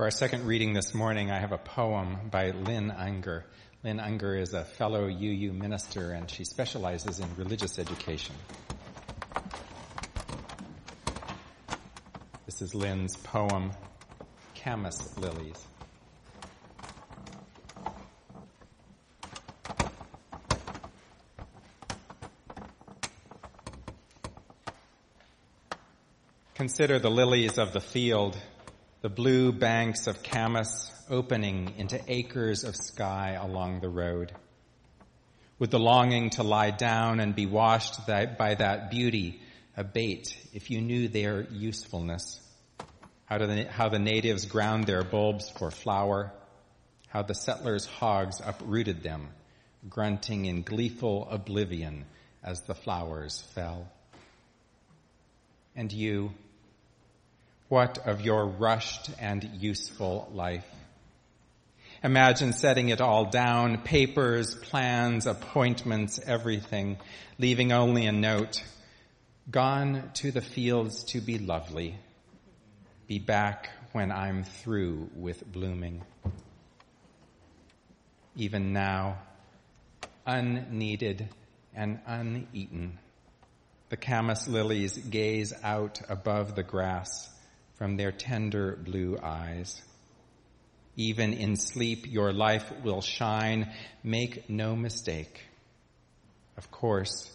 For our second reading this morning, I have a poem by Lynn Ungar. Lynn Ungar is a fellow UU minister and she specializes in religious education. This is Lynn's poem, Camas Lilies. Consider the lilies of the field, the blue banks of camas opening into acres of sky along the road. With the longing to lie down and be washed by that beauty abate if you knew their usefulness. How, the, how the natives ground their bulbs for flour, how the settlers' hogs uprooted them, grunting in gleeful oblivion as the flowers fell. And you, what of your rushed and useful life? Imagine setting it all down, papers, plans, appointments, everything, leaving only a note. Gone to the fields to be lovely. Be back when I'm through with blooming. Even now, unneeded and uneaten, the camas lilies gaze out above the grass from their tender blue eyes. Even in sleep, your life will shine. Make no mistake. Of course,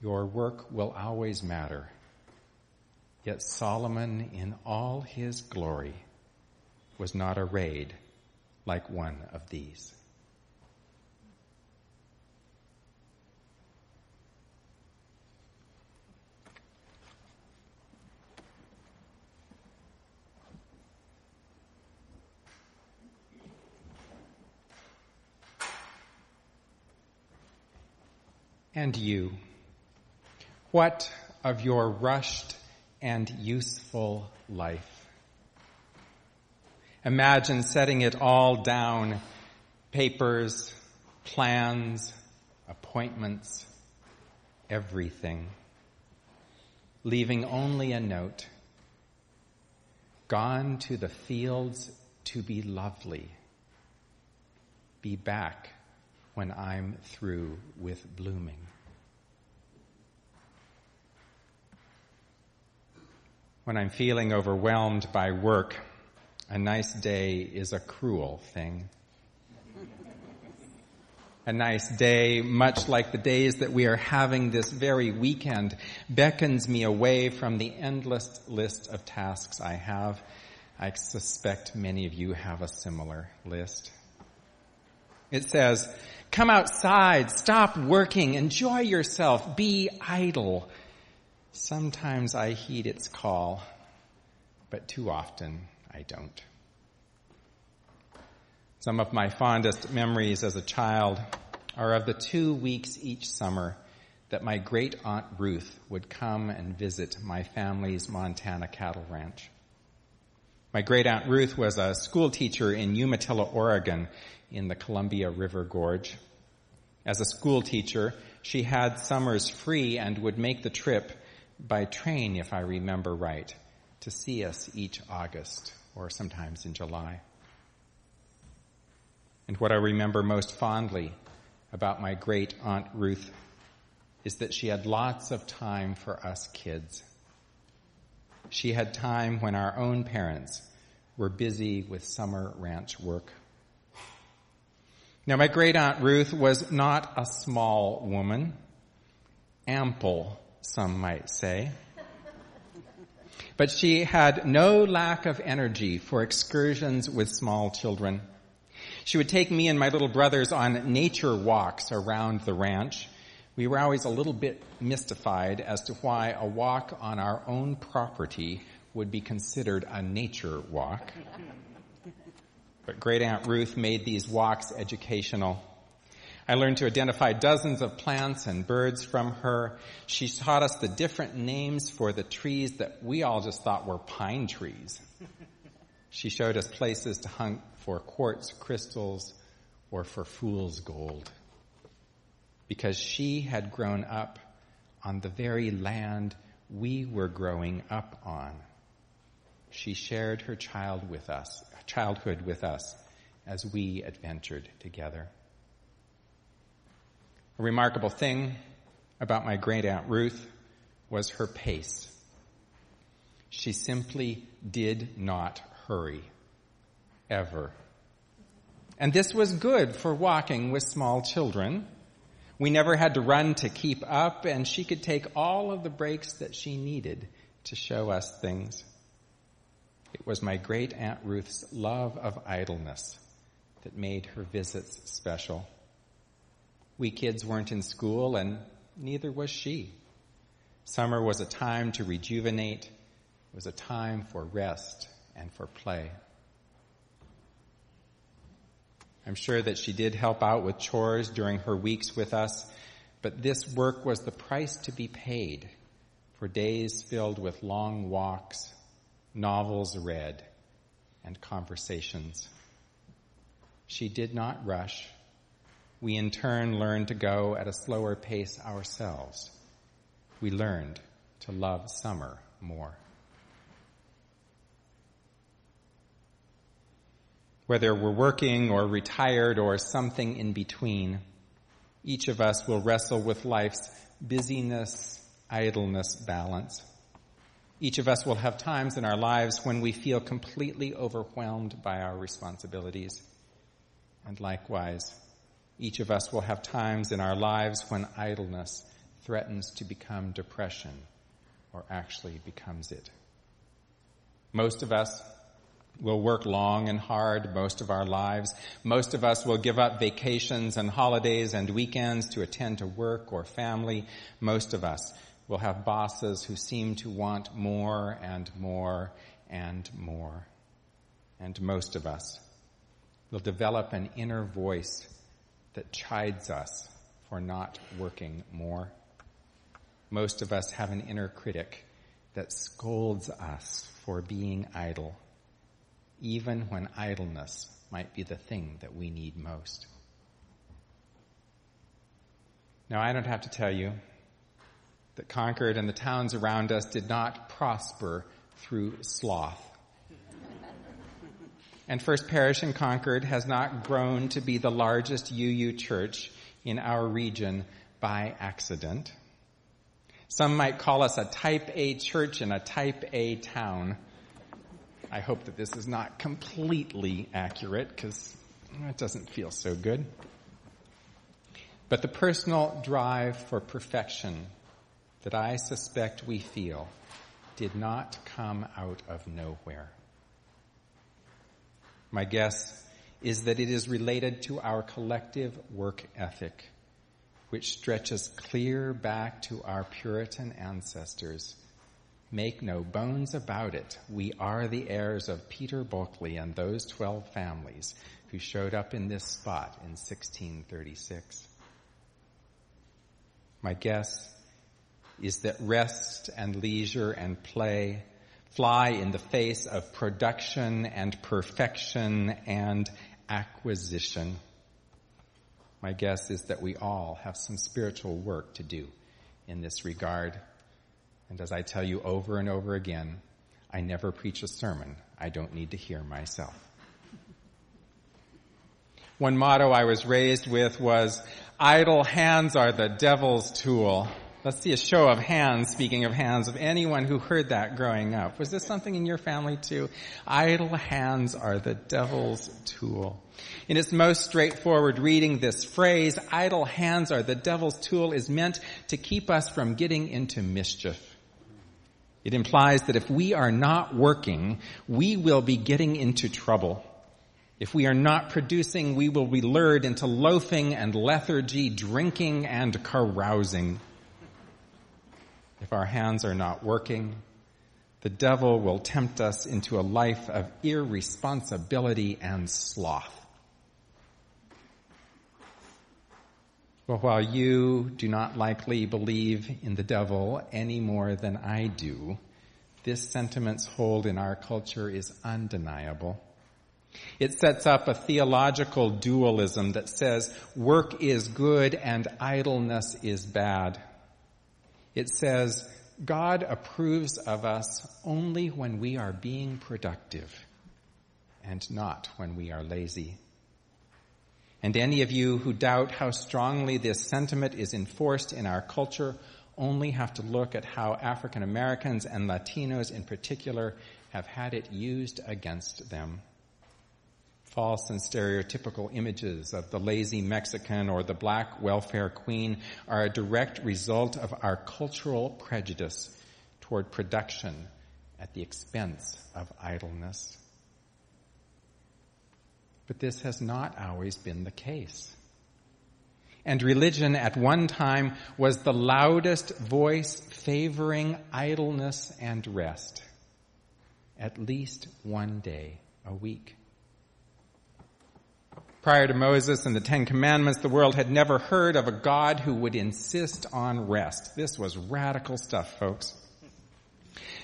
your work will always matter. Yet Solomon, in all his glory, was not arrayed like one of these. And you, what of your rushed and useful life? Imagine setting it all down, papers, plans, appointments, everything, leaving only a note, gone to the fields to be lovely, be back when I'm through with blooming. When I'm feeling overwhelmed by work, a nice day is a cruel thing. A nice day, much like the days that we are having this very weekend, beckons me away from the endless list of tasks I have. I suspect many of you have a similar list. It says, come outside, stop working, enjoy yourself, be idle. Sometimes I heed its call, but too often I don't. Some of my fondest memories as a child are of the two weeks each summer that my great aunt Ruth would come and visit my family's Montana cattle ranch. My great aunt Ruth was a school teacher in Umatilla, Oregon, in the Columbia River Gorge. As a school teacher, she had summers free and would make the trip by train, if I remember right, to see us each August or sometimes in July. And what I remember most fondly about my great Aunt Ruth is that she had lots of time for us kids. She had time when our own parents were busy with summer ranch work. Now, my great aunt Ruth was not a small woman, ample, some might say. But she had no lack of energy for excursions with small children. She would take me and my little brothers on nature walks around the ranch. We were always a little bit mystified as to why a walk on our own property would be considered a nature walk. But great Aunt Ruth made these walks educational. I learned to identify dozens of plants and birds from her. She taught us the different names for the trees that we all just thought were pine trees. She showed us places to hunt for quartz crystals or for fool's gold. Because she had grown up on the very land we were growing up on. she shared her child with us, childhood with us as we adventured together. A remarkable thing about my great aunt Ruth was her pace. She simply did not hurry. Ever. And this was good for walking with small children. We never had to run to keep up, and she could take all of the breaks that she needed to show us things. It was my great Aunt Ruth's love of idleness that made her visits special. We kids weren't in school, and neither was she. Summer was a time to rejuvenate, it was a time for rest and for play. I'm sure that she did help out with chores during her weeks with us, but this work was the price to be paid for days filled with long walks, novels read, and conversations. She did not rush. We in turn learned to go at a slower pace ourselves. We learned to love summer more. Whether we're working or retired or something in between, each of us will wrestle with life's busyness, idleness balance. Each of us will have times in our lives when we feel completely overwhelmed by our responsibilities. And likewise, each of us will have times in our lives when idleness threatens to become depression or actually becomes it. Most of us will work long and hard most of our lives. Most of us will give up vacations and holidays and weekends to attend to work or family. Most of us will have bosses who seem to want more and more and more. And most of us will develop an inner voice that chides us for not working more. Most of us have an inner critic that scolds us for being idle even when idleness might be the thing that we need most. Now, I don't have to tell you that Concord and the towns around us did not prosper through sloth. and First Parish in Concord has not grown to be the largest UU church in our region by accident. Some might call us a type A church in a type A town. I hope that this is not completely accurate because it doesn't feel so good. But the personal drive for perfection that I suspect we feel did not come out of nowhere. My guess is that it is related to our collective work ethic, which stretches clear back to our Puritan ancestors Make no bones about it. We are the heirs of Peter Bulkeley and those 12 families who showed up in this spot in 1636. My guess is that rest and leisure and play fly in the face of production and perfection and acquisition. My guess is that we all have some spiritual work to do in this regard. And as I tell you over and over again, I never preach a sermon I don't need to hear myself. One motto I was raised with was, idle hands are the devil's tool. Let's see a show of hands, speaking of hands, of anyone who heard that growing up. Was this something in your family too? Idle hands are the devil's tool. In its most straightforward reading, this phrase, idle hands are the devil's tool, is meant to keep us from getting into mischief. It implies that if we are not working, we will be getting into trouble. If we are not producing, we will be lured into loafing and lethargy, drinking and carousing. If our hands are not working, the devil will tempt us into a life of irresponsibility and sloth. But while you do not likely believe in the devil any more than I do, this sentiment's hold in our culture is undeniable. It sets up a theological dualism that says work is good and idleness is bad. It says God approves of us only when we are being productive and not when we are lazy. And any of you who doubt how strongly this sentiment is enforced in our culture only have to look at how African Americans and Latinos in particular have had it used against them. False and stereotypical images of the lazy Mexican or the black welfare queen are a direct result of our cultural prejudice toward production at the expense of idleness. But this has not always been the case. And religion at one time was the loudest voice favoring idleness and rest, at least one day a week. Prior to Moses and the Ten Commandments, the world had never heard of a God who would insist on rest. This was radical stuff, folks.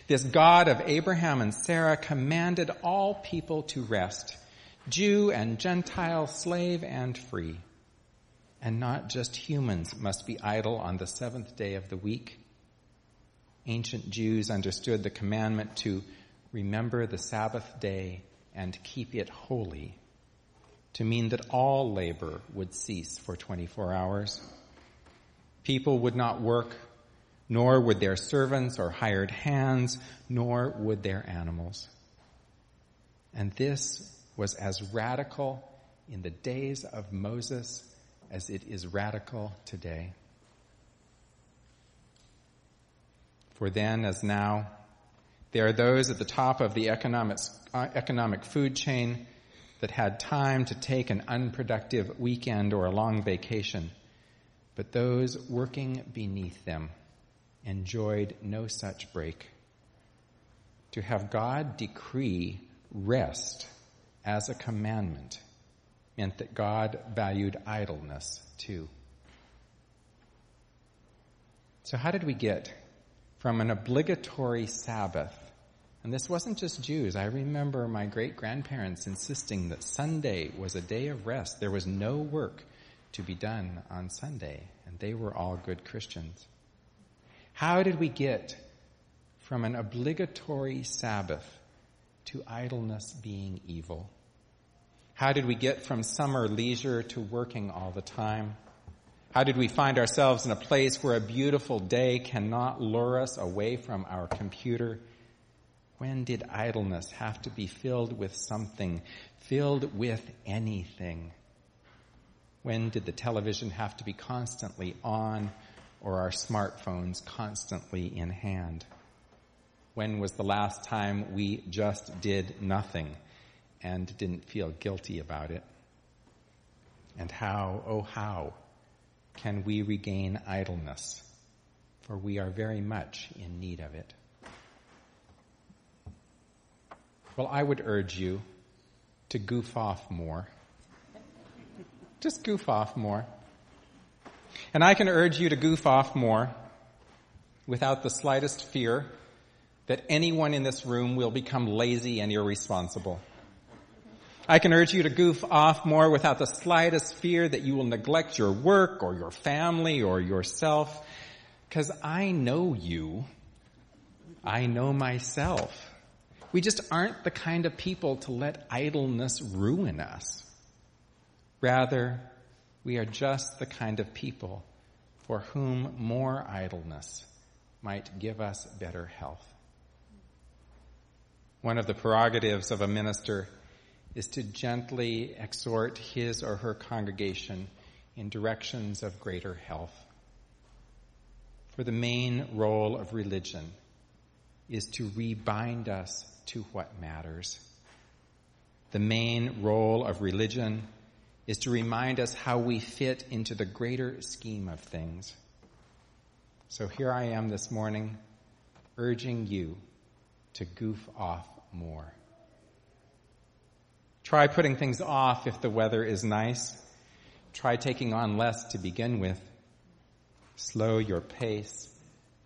This God of Abraham and Sarah commanded all people to rest, Jew and Gentile, slave and free. And not just humans must be idle on the seventh day of the week. Ancient Jews understood the commandment to remember the Sabbath day and keep it holy to mean that all labor would cease for 24 hours. People would not work, nor would their servants or hired hands, nor would their animals. And this was as radical in the days of Moses as it is radical today. For then, as now, there are those at the top of the economic, uh, economic food chain that had time to take an unproductive weekend or a long vacation, but those working beneath them enjoyed no such break. To have God decree rest as a commandment meant that God valued idleness too. So how did we get from an obligatory Sabbath and this wasn't just Jews. I remember my great grandparents insisting that Sunday was a day of rest. There was no work to be done on Sunday, and they were all good Christians. How did we get from an obligatory Sabbath to idleness being evil? How did we get from summer leisure to working all the time? How did we find ourselves in a place where a beautiful day cannot lure us away from our computer when did idleness have to be filled with something, filled with anything? When did the television have to be constantly on or our smartphones constantly in hand? When was the last time we just did nothing and didn't feel guilty about it? And how, oh how, can we regain idleness? For we are very much in need of it. Well, I would urge you to goof off more. Just goof off more. And I can urge you to goof off more without the slightest fear that anyone in this room will become lazy and irresponsible. I can urge you to goof off more without the slightest fear that you will neglect your work or your family or yourself. Cause I know you. I know myself. We just aren't the kind of people to let idleness ruin us. Rather, we are just the kind of people for whom more idleness might give us better health. One of the prerogatives of a minister is to gently exhort his or her congregation in directions of greater health. For the main role of religion is to rebind us to what matters. The main role of religion is to remind us how we fit into the greater scheme of things. So here I am this morning urging you to goof off more. Try putting things off if the weather is nice. Try taking on less to begin with. Slow your pace.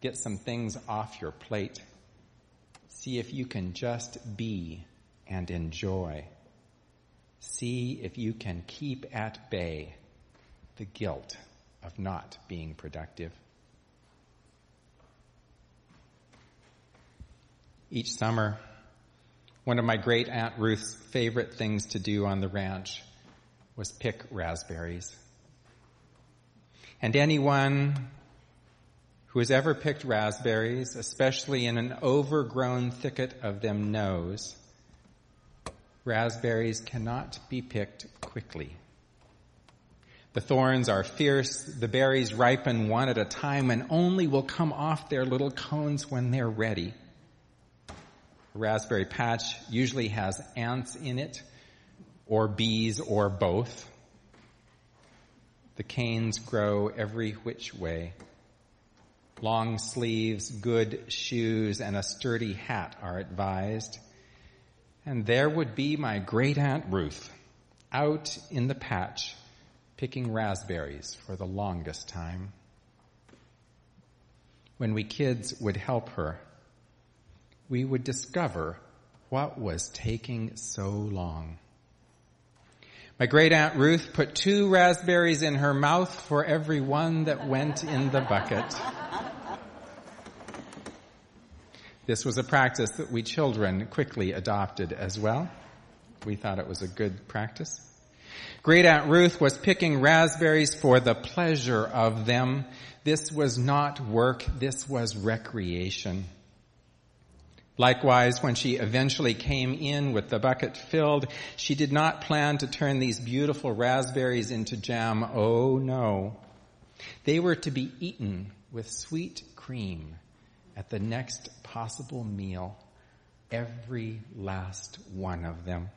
Get some things off your plate. See if you can just be and enjoy. See if you can keep at bay the guilt of not being productive. Each summer, one of my great Aunt Ruth's favorite things to do on the ranch was pick raspberries. And anyone who has ever picked raspberries, especially in an overgrown thicket of them, knows raspberries cannot be picked quickly. The thorns are fierce, the berries ripen one at a time and only will come off their little cones when they're ready. Raspberry patch usually has ants in it, or bees, or both. The canes grow every which way. Long sleeves, good shoes, and a sturdy hat are advised. And there would be my great aunt Ruth out in the patch picking raspberries for the longest time. When we kids would help her, we would discover what was taking so long. My great aunt Ruth put two raspberries in her mouth for every one that went in the bucket. This was a practice that we children quickly adopted as well. We thought it was a good practice. Great Aunt Ruth was picking raspberries for the pleasure of them. This was not work, this was recreation. Likewise, when she eventually came in with the bucket filled, she did not plan to turn these beautiful raspberries into jam. Oh no. They were to be eaten with sweet cream at the next possible meal. Every last one of them.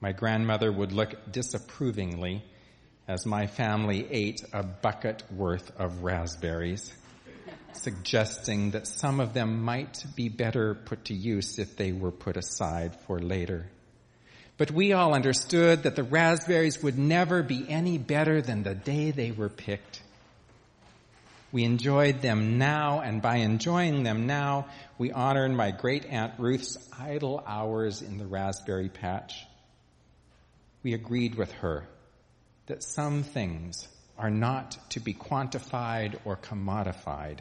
My grandmother would look disapprovingly as my family ate a bucket worth of raspberries suggesting that some of them might be better put to use if they were put aside for later. But we all understood that the raspberries would never be any better than the day they were picked. We enjoyed them now, and by enjoying them now, we honored my great Aunt Ruth's idle hours in the raspberry patch. We agreed with her that some things are not to be quantified or commodified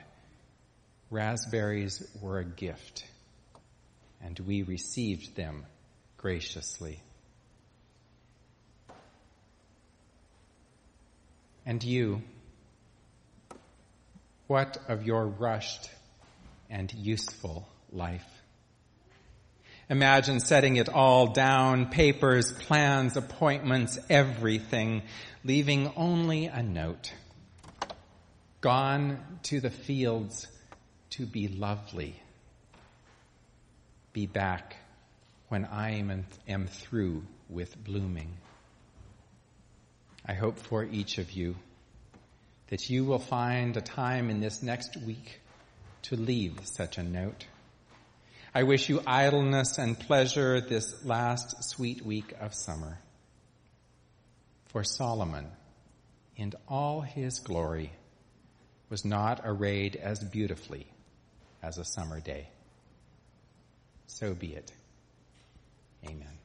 raspberries were a gift, and we received them graciously. And you, what of your rushed and useful life? Imagine setting it all down, papers, plans, appointments, everything, leaving only a note. Gone to the fields to be lovely. Be back when I am, am through with blooming. I hope for each of you that you will find a time in this next week to leave such a note. I wish you idleness and pleasure this last sweet week of summer. For Solomon, in all his glory, was not arrayed as beautifully as a summer day. So be it. Amen.